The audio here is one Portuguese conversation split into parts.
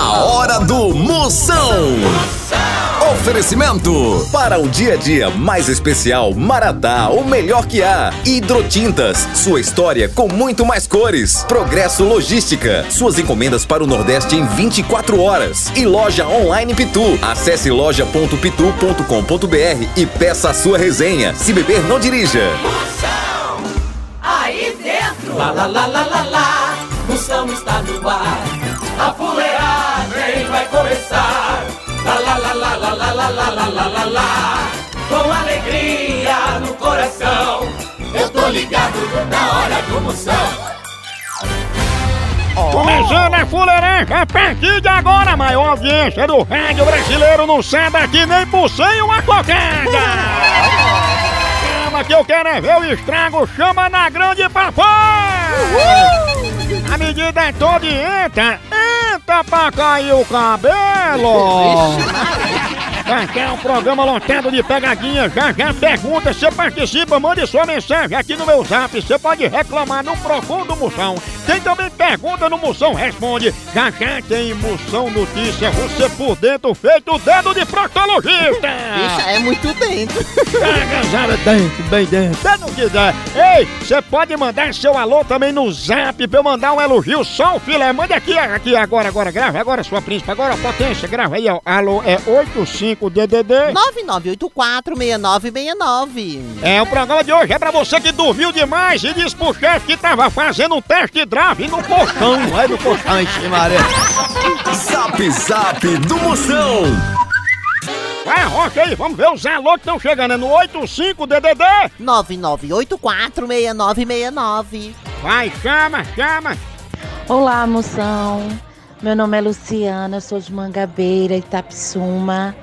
A hora do Moção. Oferecimento para um dia a dia mais especial, Maratá, o melhor que há. Hidrotintas, sua história com muito mais cores. Progresso Logística, suas encomendas para o Nordeste em 24 horas. E loja online Pitu. Acesse loja.pitu.com.br e peça a sua resenha. Se beber, não dirija. Moção, aí dentro. Lá, lá, lá, lá, lá, lá. Moção está no ar. A fuleagem vai começar. Lá, lá, lá, lá, lá, lá, lá, lá, lá, lá, lá, lá. Com alegria no coração. Eu tô ligado na hora do Moção. Começando a fuleiragem a partir de agora, a maior audiência do rádio brasileiro não sai daqui nem por sem uma cocada! Chama que eu quero é ver o estrago, chama na grande papai! A medida é toda e entra, entra pra cair o cabelo! Já é um programa lotado de pegadinhas, já já pergunta, você participa, mande sua mensagem aqui no meu zap, você pode reclamar no Profundo Moção. Tem também pergunta no Moção Responde, já já tem Moção Notícia, você por dentro feito o dedo de proctologista. Bicha, é muito dentro. Agasalha dentro, bem dentro, se não quiser. Ei, você pode mandar seu alô também no zap pra eu mandar um elogio, só o filé. Mande aqui, aqui, agora, agora, grave, agora sua príncipe, agora potência, grava aí, ó. Alô, é 85 DDD. 99846969. É, o programa de hoje é pra você que dormiu demais e disse pro chefe que tava fazendo um teste drive no colchão. Aí no colchão, ixi, Maria. Zap Zap do Moção. Vai, rocha aí, vamos ver os alô que estão chegando. É no 85 DDD. 99846969. Vai, chama, chama. Olá, moção. Meu nome é Luciana, eu sou de Mangabeira, Itapsuma.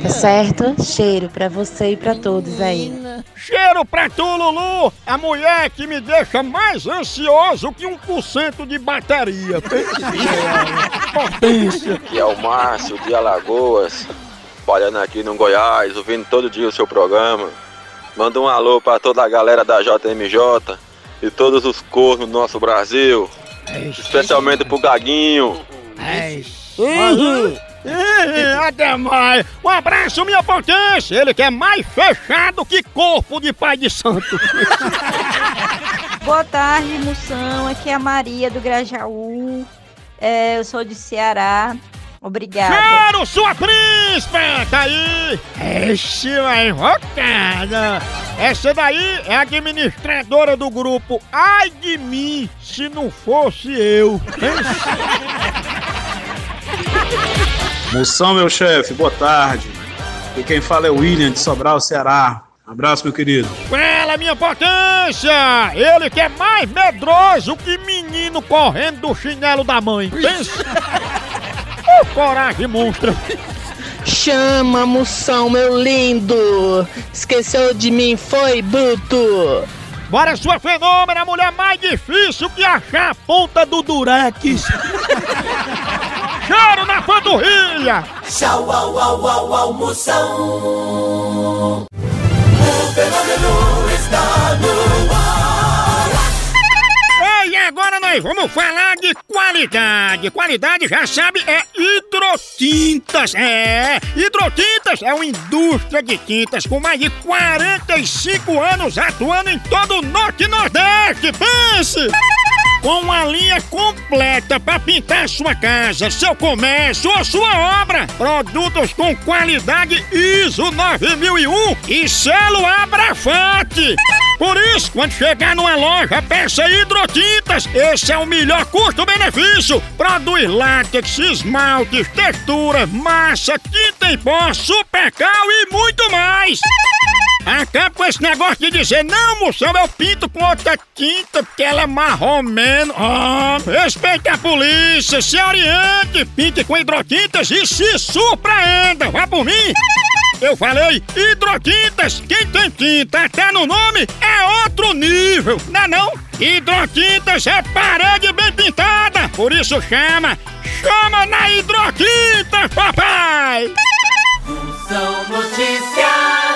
Tá certo? Cheiro pra você e pra todos aí. Cheiro pra tu, Lulu! A mulher que me deixa mais ansioso que 1% de bateria. Potência. Aqui é o Márcio de Alagoas, trabalhando aqui no Goiás, ouvindo todo dia o seu programa. Manda um alô para toda a galera da JMJ e todos os cornos do nosso Brasil, especialmente pro Gaguinho. Uhum. Ih, Até mais! Um abraço, minha potência! Ele que é mais fechado que corpo de pai de santo. Boa tarde, moção. Aqui é a Maria do Grajaú. É, eu sou de Ceará. Obrigada. Quero sua príncipe! Tá aí! Esse vai invocada! Essa daí é a administradora do grupo Ai de mim, se não fosse eu! Moção, meu chefe, boa tarde. E quem fala é o William de Sobral, Ceará. Abraço, meu querido. Fala, minha potência! Ele que é mais medroso que menino correndo do chinelo da mãe. Pensa! Coragem monstra! Chama, moção, meu lindo! Esqueceu de mim, foi, Buto? Bora, sua fenômena, mulher mais difícil que achar a ponta do durex! Cheiro na panturrilha! Tchau, au, au, au, au, Moção. O fenômeno está no ar. Ei, agora nós vamos falar de qualidade. Qualidade, já sabe, é hidrotintas. É, hidrotintas é uma indústria de tintas com mais de 45 anos atuando em todo o Norte e Nordeste. Pense! Com uma linha completa para pintar sua casa, seu comércio ou sua obra. Produtos com qualidade ISO 9001 e selo Abrafate. Por isso, quando chegar numa loja, peça hidrotintas. Esse é o melhor custo-benefício. Produz látex, esmaltes, textura, massa, tinta em pó, supercal e muito mais. Acaba com esse negócio de dizer, não, moção, eu pinto com outra tinta porque ela é marromeno. Ah, respeita a polícia, se oriente, pinte com hidrotintas e se surpreenda. Vá por mim. Eu falei hidrotintas. Quem tem tinta até no nome é outro nível, não é não? Hidrotintas é parede bem pintada. Por isso chama, chama na hidrotintas, papai. São notícias.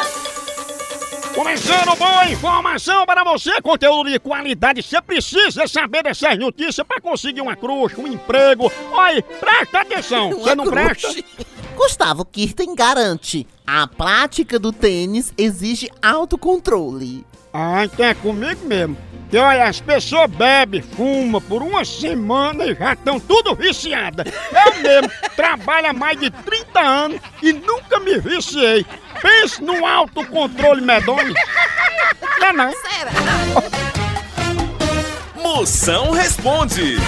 Começando boa informação para você, conteúdo de qualidade. Você precisa saber dessas notícias para conseguir uma cruz, um emprego. Olha, presta atenção. Você não presta? Gustavo Kirten garante: a prática do tênis exige autocontrole. Ah, então é comigo mesmo. Que olha, as pessoas bebem, fumam por uma semana e já estão tudo viciadas. Eu mesmo trabalho há mais de 30 anos e nunca me viciei. Pense no autocontrole medonho. Não é não. Moção responde.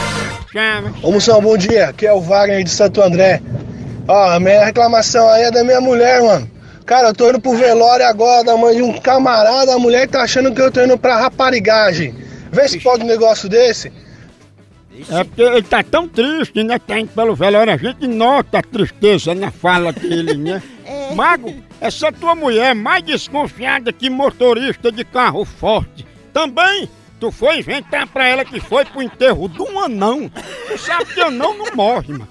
Chama. Ô Moção, bom dia. Aqui é o Wagner de Santo André. Ó, a minha reclamação aí é da minha mulher, mano. Cara, eu tô indo pro velório agora da mãe de um camarada, a mulher tá achando que eu tô indo pra raparigagem. Vê se pode um negócio desse. É porque ele tá tão triste, né? Tá indo pelo velório, a gente nota a tristeza na fala dele, né? Mago, essa tua mulher é mais desconfiada que motorista de carro forte. Também, tu foi inventar pra ela que foi pro enterro de um anão. Tu sabe que anão não morre, mano.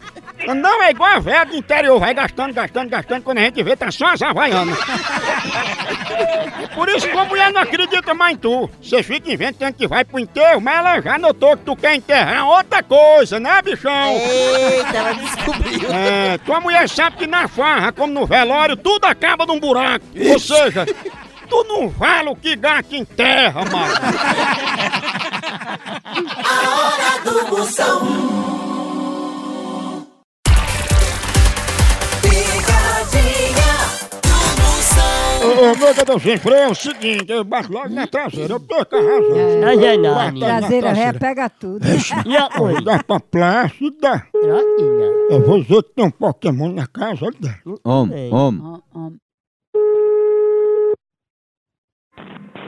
Anão é igual a velha do interior, vai gastando, gastando, gastando, quando a gente vê, tá só as havaianas. Por isso que a mulher não acredita mais em tu. Você fica inventando que vai pro enterro, mas ela já notou que tu quer enterrar outra coisa, né, bichão? Eita, ela descobriu. É, tua mulher sabe que na farra, como no velório, tudo acaba num buraco. Ou seja, tu não vale o que gato enterra, mano. A hora do Moção. Ô, meu Deus, gente, é o seguinte, eu bato logo na traseira, eu perco a razão. Não é não, Bato na Traseira ré pega tudo. E a coisa? Dá pra plácida. Eu vou dizer que tem um Pokémon na casa dela. Homem, homem.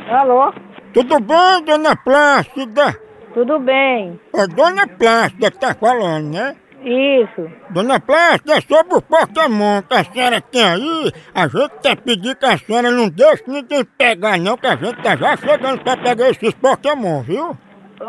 Alô? Tudo bom, dona Plácida? Tudo bem? É dona Plácida que tá falando, né? Isso. Dona Plácida, é sobre o Pokémon que a senhora tem aí, a gente quer pedir que a senhora não deixe ninguém pegar não, que a gente tá já chegando pra pegar esses Pokémon, viu?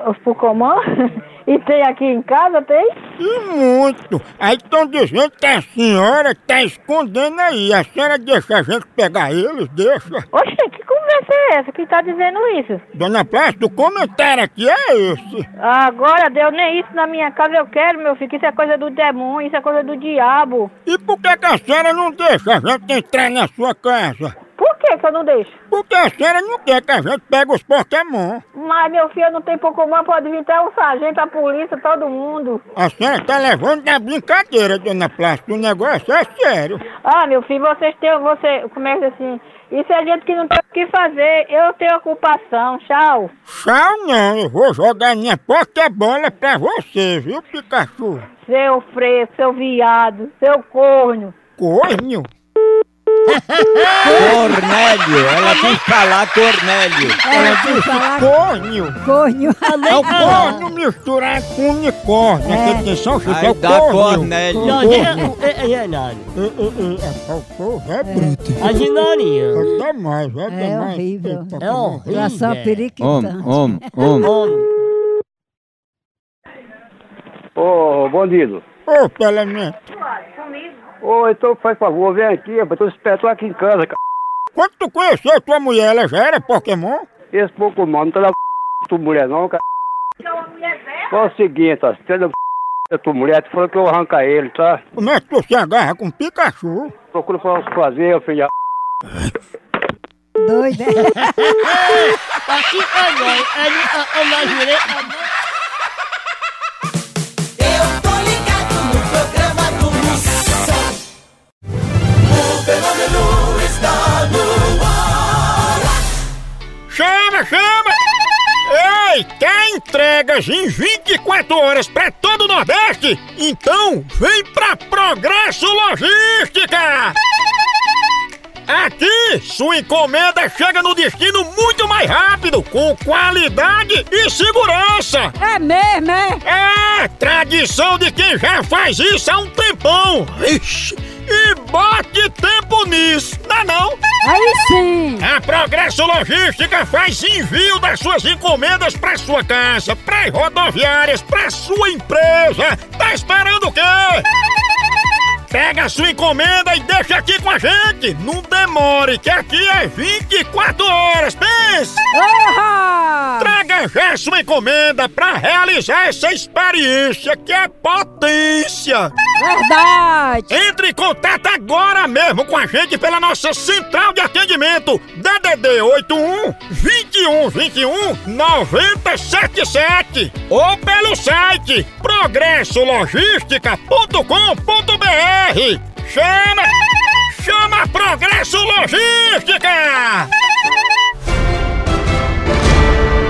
Os Pokémon? E tem aqui em casa, tem? E muito! Aí estão dizendo que a senhora tá escondendo aí, a senhora deixa a gente pegar eles, deixa? Oxe, que conversa é essa? Quem tá dizendo isso? Dona Plácida, o comentário aqui é esse. Agora, Deus, nem isso na minha casa eu quero, meu filho. que Isso é coisa do demônio, isso é coisa do diabo. E por que, que a senhora não deixa a gente entrar na sua casa? Por que que eu não deixo? Porque a senhora não quer que a gente pegue os Pokémon. Mas, meu filho, não tem Pokémon, pode vir até o sargento, a polícia, todo mundo. A senhora tá levando na brincadeira, dona Plácida. O negócio é sério. Ah, meu filho, vocês têm, você, como é que assim... Isso é gente que não tem o que fazer. Eu tenho ocupação, tchau. Tchau não, eu vou jogar minha Pokébola pra você, viu, Pikachu? Seu freio, seu viado, seu corno. Corno? Cornélio, ela tem que falar Cornélio. Ela disse corno. Corno. É o corno misturado com unicórnio. É. Atenção, Chico, é Aí o dá corno. Cornélio. Corno. Não, É, é, é, é, é, é, o é bruto. A ginorinha. É demais, é É demais. horrível. Eita, É horrível. Coração Homem, periquitante. homem, homem. Ô, bandido. Ô, Pelamento, Ô, então faz favor, vem aqui, rapaz. Tô esperando aqui em casa, c... quando tu conheceu tua mulher, ela já era Pokémon? Esse Pokémon não tá na tua mulher, não, cara. É o seguinte, ó. Se tem na da tua mulher, tu falou que eu vou arrancar ele, tá? Como é que tu se agarra com Pikachu? Procura falar o que fazer, filho. Doida. Aqui também, ele, eu imaginei. Eu Chama, chama! Ei, quer entregas em 24 horas pra todo o Nordeste? Então vem pra Progresso Logística! Aqui, sua encomenda chega no destino muito mais rápido, com qualidade e segurança! É mesmo, é? É, tradição de quem já faz isso há um tempão! Ixi, e bote tempo nisso, não é não? Aí sim. A Progresso Logística faz envio das suas encomendas para sua casa, para rodoviárias, para sua empresa. Tá esperando o quê? Pega a sua encomenda e deixa aqui com a gente. Não demore, que aqui é 24 horas. Pense! Traga já sua encomenda pra realizar essa experiência que é potência. Verdade! Entre em contato agora mesmo com a gente pela nossa central de atendimento DDD 81 21 21 977 ou pelo site progressologística.com.br. Chama! Chama Progresso Logística!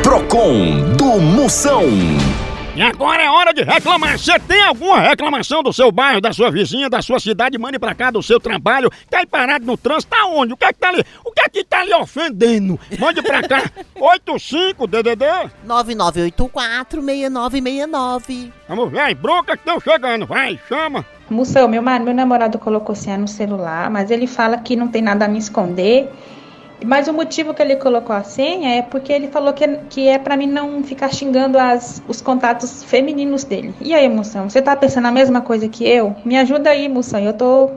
Procon do Moção. E agora é hora de reclamar. Você tem alguma reclamação do seu bairro, da sua vizinha, da sua cidade? Mande pra cá do seu trabalho. Tá aí parado no trânsito? Tá onde? O que é que tá ali? O que é que tá ali ofendendo? Mande pra cá. 85 DDD. 9984-6969. Vamos ver as broncas que estão chegando. Vai, chama. Moção, meu, mar- meu namorado colocou senha no celular, mas ele fala que não tem nada a me esconder. Mas o motivo que ele colocou a senha é porque ele falou que, que é pra mim não ficar xingando as, os contatos femininos dele. E aí, moção, você tá pensando a mesma coisa que eu? Me ajuda aí, moção. Eu tô,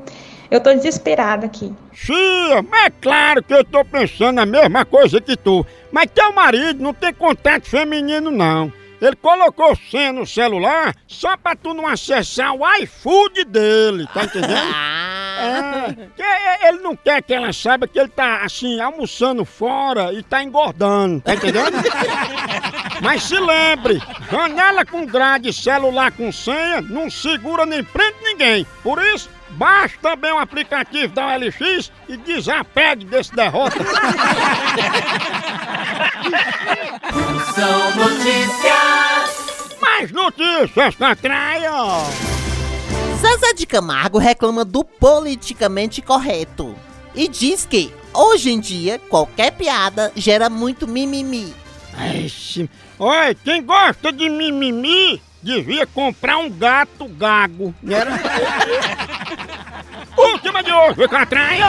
eu tô desesperada aqui. Tia, mas é claro que eu tô pensando a mesma coisa que tu. Mas teu marido não tem contato feminino, não. Ele colocou senha no celular só pra tu não acessar o iFood dele, tá entendendo? É, que ele não quer que ela saiba que ele tá, assim, almoçando fora e tá engordando, tá entendendo? Mas se lembre, janela com grade e celular com senha não segura nem prende ninguém. Por isso, baixe também o aplicativo da OLX e desapegue desse derrota. São notícias. Mais notícias na traia! Zezé de Camargo reclama do politicamente correto e diz que, hoje em dia, qualquer piada gera muito mimimi. Ixi, Oi, quem gosta de mimimi devia comprar um gato gago. Era... Última de hoje, Catraia!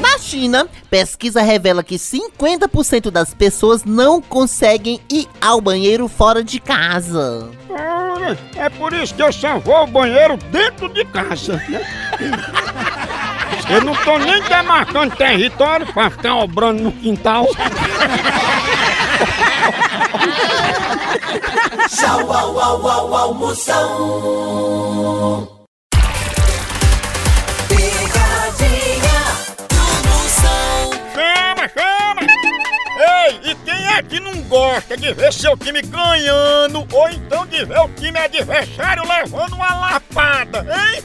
Na China, pesquisa revela que 50% das pessoas não conseguem ir ao banheiro fora de casa. É por isso que eu só vou ao banheiro dentro de casa. né? Eu não tô nem demarcando território pra ficar obrando no quintal. Tchau, au, au, au, au, Chama! Ei, e quem é que não gosta de ver seu time ganhando ou então de ver o time adversário levando uma lapada, hein?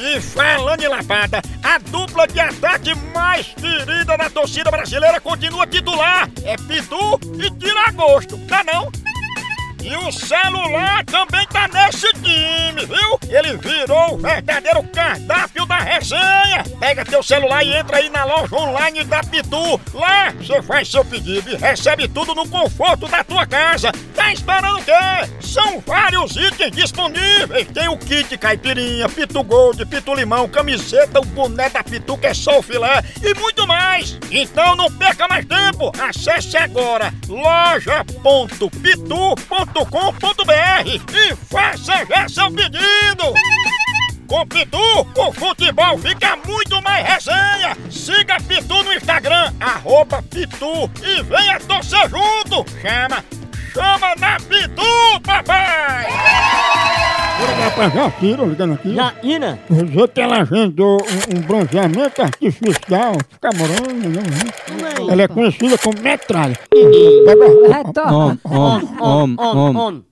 E falando em lapada, a dupla de ataque mais querida da torcida brasileira continua titular. É Pitu e Tiragosto, tá não? E o celular também tá nesse time, viu? Ele virou o verdadeiro cardápio da resenha. Pega teu celular e entra aí na loja online da Pitu. Lá você faz seu pedido e recebe tudo no conforto da tua casa. Tá esperando o quê? São vários itens disponíveis. Tem o kit caipirinha, Pitu Gold, Pitu Limão, camiseta, o boné da Pitu que é só o filé e muito mais. Então não perca mais tempo. Acesse agora loja.pitu.com.br e faça já seu pedido. Com Pitu, o futebol fica muito mais resenha. Siga Pitu no Instagram, arroba Pitu e venha torcer junto. Chama, chama na Pitu, papai! Vou ligar pra Jacira, ligando aqui. Jaina? Dizer que ela agendou um, um bronzeamento artificial, fica morando, né? Ela é conhecida como metralha. Pega. Om, om, om, om.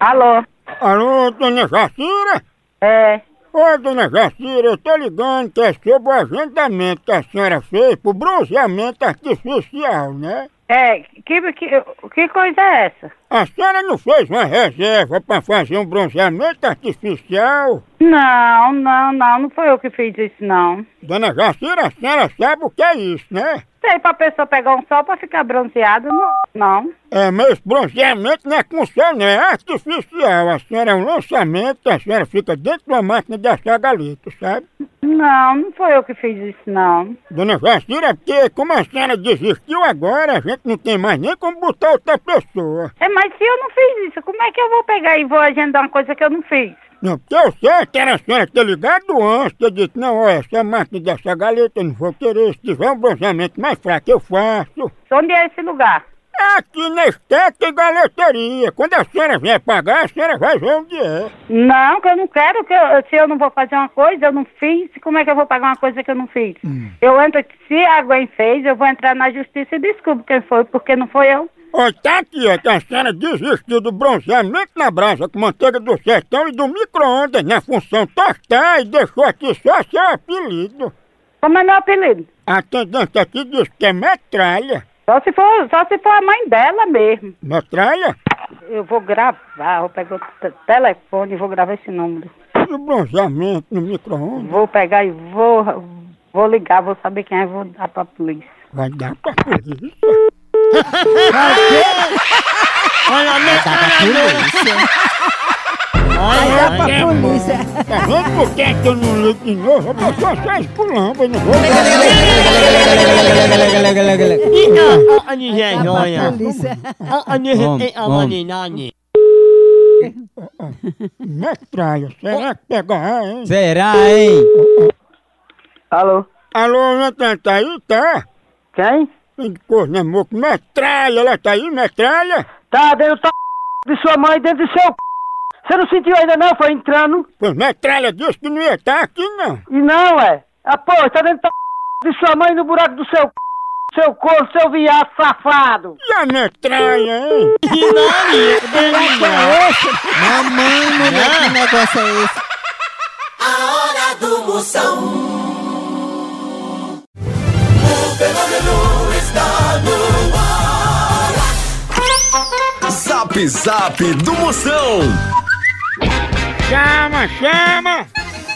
Alô? Alô, dona Jacira? É. Oi, dona Jacira, eu tô ligando que é sobre o agendamento que a senhora fez pro bronzeamento artificial, né? É, que, que, que coisa é essa? A senhora não fez uma reserva pra fazer um bronzeamento artificial? Não, não, não, não foi eu que fiz isso, não. Dona Jacira, a senhora sabe o que é isso, né? Sei, pra pessoa pegar um sol pra ficar bronzeada, não. não. É, mas bronzeamento não é com sol, não, é artificial. A senhora é um lançamento, a senhora fica dentro de uma máquina de assar galeta, sabe? Não, não foi eu que fiz isso, não. Dona Jacira, é porque como a senhora desistiu agora, a gente não tem mais nem como botar outra pessoa. É, mas se eu não fiz isso, como é que eu vou pegar e vou agendar uma coisa que eu não fiz? Não, porque eu sei que era a senhora ter ligado antes, ter dito, não, olha, essa máquina dessa galeta eu não vou querer, se tiver um bronzeamento mais fraco eu faço. Onde é esse lugar? É aqui na estética e galeteria. Quando a senhora vier pagar, a senhora vai ver onde é. Não, que eu não quero, que eu- se eu não vou fazer uma coisa, eu não fiz, como é que eu vou pagar uma coisa que eu não fiz? Eu entro, se a Gwen fez, eu vou entrar na justiça e descubro quem foi, porque não foi eu. Olha, tá aqui, ó, que a senhora desistiu do bronzeamento na brasa com manteiga do sertão e do micro-ondas na função tostar e deixou aqui só seu apelido. Como é meu apelido? A atendente aqui diz que é metralha. Só se for, só se for a mãe dela mesmo. Metralha? Eu vou gravar, vou pegar o te- telefone e vou gravar esse número. E o bronzeamento no micro-ondas? Vou pegar e vou, vou ligar, vou saber quem é, vou dar pra polícia. Vai dar pra polícia. Olha, Olha, dá pra polícia. Tá vendo por que que eu não ligo de novo? Eu só só espulando, eu não vou... Metralha, será que pegar, hein? Será, hein? Alô? Alô, Natan, tá aí, tá? Quem? De cor, né? Metralha, ela tá aí, metralha? Tá dentro do de sua mãe, dentro do seu c... Você não sentiu ainda não? Foi entrando? Pois metralha disse que não ia estar aqui, não. E não, é? Ah, pô, tá dentro da de sua mãe no buraco do seu c... Seu corpo, seu viado safado! E a metralha, hein? Mamãe, mulher, que negócio é esse? A hora do Moção. O fenômeno Zap Zap do Moção. Chama, chama!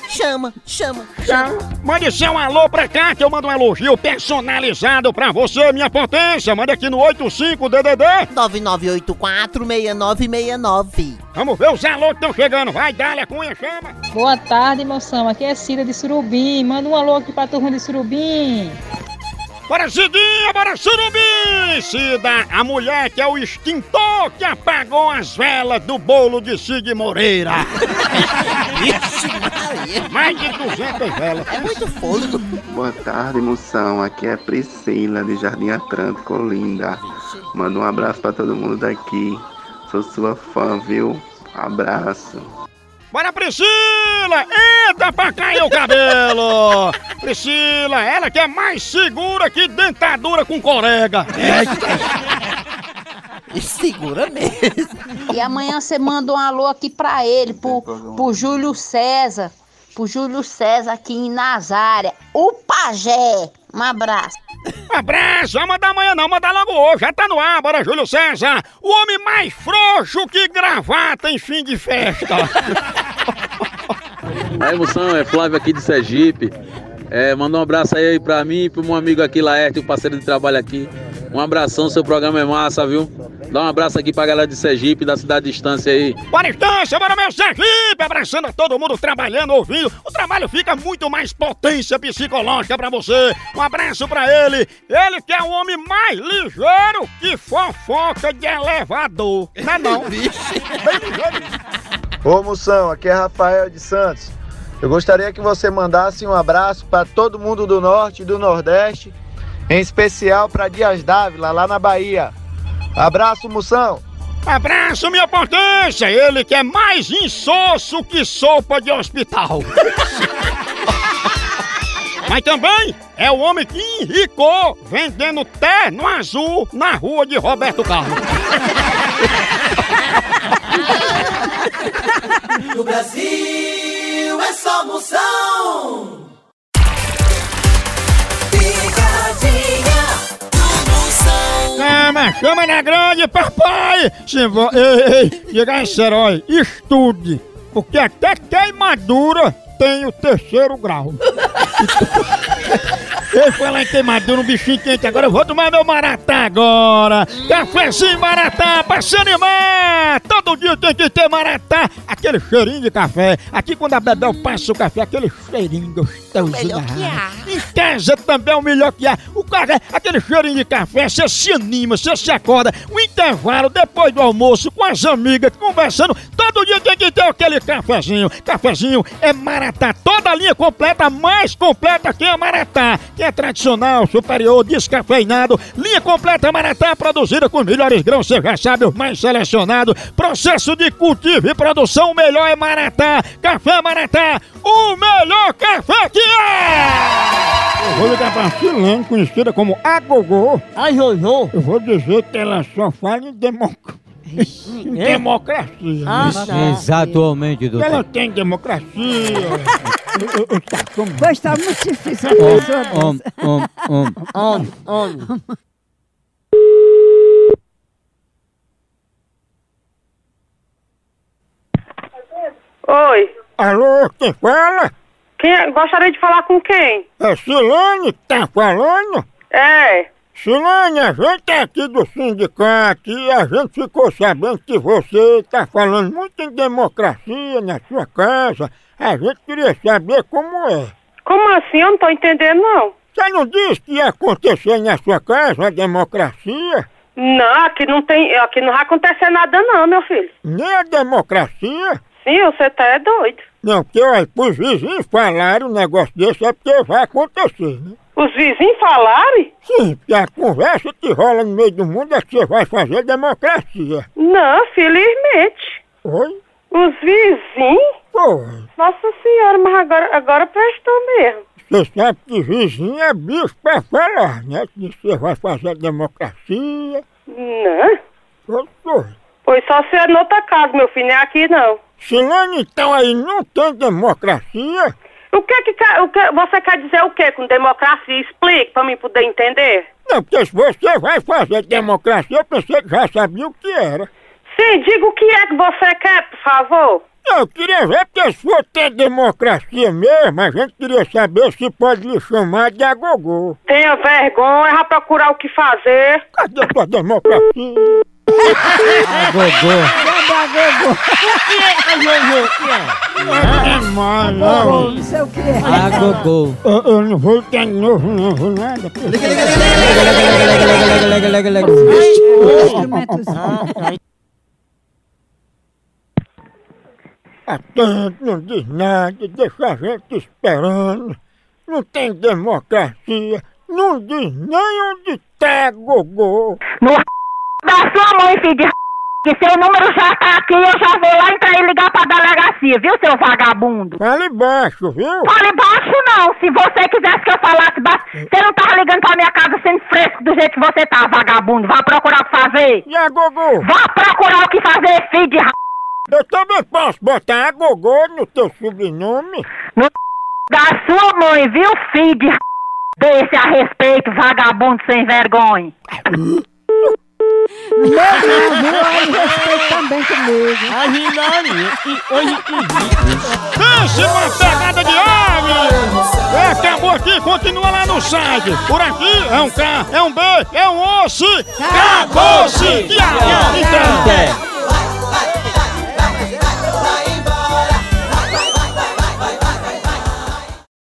Chama, chama, chama. Mande seu alô pra cá que eu mando um elogio personalizado pra você, minha potência. Mande aqui no 85DDD 99846969. Vamos ver os alô que estão chegando. Vai, Dália Cunha, chama. Boa tarde, moção. Aqui é Cida de Surubim. Manda um alô aqui pra turma de Surubim. Bora, Cidinha, bora, Surubim! Cida, a mulher que é o extintor que apagou as velas do bolo de Cid Moreira. Mais de 200 velas. É muito fôlego. Boa tarde, moção. Aqui é a Priscila, de Jardim Atlântico, Olinda. Manda um abraço pra todo mundo daqui. Sou sua fã, viu? Abraço. Bora, Priscila! Entra pra cair o cabelo! Priscila, ela que é mais segura que dentadura com corega. Segura mesmo. E amanhã você manda um alô aqui pra ele, pro, pro Júlio César. Pro Júlio César aqui em Nazária. O Pajé. Um abraço. Um abraço, vamos mandar amanhã não, mandar logo hoje, já tá no ar, bora Júlio César, o homem mais frouxo que gravata em fim de festa. Aí, moção, é Flávio aqui de Sergipe. É, manda um abraço aí pra mim e pro meu amigo aqui, Laerte, o parceiro de trabalho aqui. Um abração, seu programa é massa, viu? Dá um abraço aqui pra galera de Sergipe, da cidade de Estância aí. Bora Estância, bora meu Sergipe, abraçando a todo mundo trabalhando, ouvindo. O trabalho fica muito mais potência psicológica pra você. Um abraço pra ele, ele que é o homem mais ligeiro que fofoca de elevador. Não é não? Bem ligeiro. Ô Moção, aqui é Rafael de Santos. Eu gostaria que você mandasse um abraço para todo mundo do Norte e do Nordeste, em especial para Dias Dávila, lá na Bahia. Abraço, Moção! Abraço, minha potência! Ele que é mais insosso que sopa de hospital. Mas também é o homem que enricou vendendo terno azul na rua de Roberto Carlos. No Brasil só Moção. Picadinha do Moção. Chama, chama na grande, papai! Se vo... Ei, ei, diga esse herói, estude, porque até queimadura tem o terceiro grau. Eu fui lá em queimadura, um bichinho quente. Agora eu vou tomar meu maratá agora. Cafézinho maratá pra se animar. Todo dia tem que ter maratá. Aquele cheirinho de café. Aqui quando a Bebel passa o café, aquele cheirinho gostoso. melhor da que há. Em casa também é o melhor que há. O cara, aquele cheirinho de café, você se anima, você se acorda. O intervalo, depois do almoço, com as amigas, conversando. Todo dia tem que ter aquele cafezinho. Cafezinho é Maratá. Toda a linha completa, mais completa que a Maratá. Que é tradicional, superior, descafeinado. Linha completa Maratá, produzida com os melhores grãos, você já sabe, os mais selecionados. Processo de cultivo e produção, o melhor é Maratá. Café Maratá, o melhor café que é! Eu vou ligar pra Silene, conhecida como Agogô. A Jojo. Eu vou dizer que ela só fala em democ... democracia. Ah, tá. Exatamente, doutor. Ela tem democracia. Eu- eu tá muito difícil Om, dessa. om, om. On, on. Oi. Alô, quem fala? Quem, é? gostaria de falar com quem? É Silane que tá falando? É. Silane, a gente é aqui do sindicato e a gente ficou sabendo que você está falando muito em democracia na sua casa. A gente queria saber como é. Como assim? Eu não tô entendendo, não. Você não disse que ia acontecer na sua casa a democracia? Não, aqui não tem. Aqui não vai acontecer nada, não, meu filho. Nem a democracia? Sim, você tá é doido. Não, porque olha, pros vizinhos falarem um negócio desse é porque vai acontecer, né? Os vizinhos falarem? Sim, porque a conversa que rola no meio do mundo é que você vai fazer democracia. Não, felizmente. Oi? Os vizinhos? Foi. Nossa senhora, mas agora, agora prestou mesmo. Você sabe que vizinho é bicho pra falar, né? Que você vai fazer democracia. Não. Foi, foi. Pois só se é noutra casa, meu filho, não é aqui não. Silane, então aí não tem democracia? O que que, quer- o que você quer dizer o que com democracia? Explique pra mim poder entender. Não, porque se você vai fazer democracia, eu pensei que já sabia o que era. Sim, diga o que é que você quer, por favor. Não, eu queria ver porque se for ter democracia mesmo, a gente queria saber se pode lhe chamar de agogô. Tenha vergonha, vai procurar o que fazer. Cadê tua democracia? Agogô. O que é a Jojo? O que é? É não. não sei o que é. Eu, eu não vou ter novo, não vou nada. Instrumentos. Atento, não diz nada, deixa a gente esperando. Não tem democracia, não diz nem onde tá gogô. No da sua mãe, filho de que seu número já tá aqui, eu já vou lá entrar e ligar pra delegacia, viu, seu vagabundo? Fale baixo, viu? Fale baixo não, se você quisesse que eu falasse baixo, você não tava ligando pra minha casa sendo fresco do jeito que você tá, vagabundo. Vá procurar o que fazer. E a gogô? Vá procurar o que fazer, filho de Eu também posso botar a gogô no teu sobrenome? No da sua mãe, viu, filho de Desse a respeito, vagabundo sem vergonha. Meu não, viu? Ele respeita também comigo. A Hilari. E hoje Pense numa pegada de ave! É, acabou aqui, continua lá no site. Por aqui é um K, é um B, é um osso. Acabou-se! Então. Até.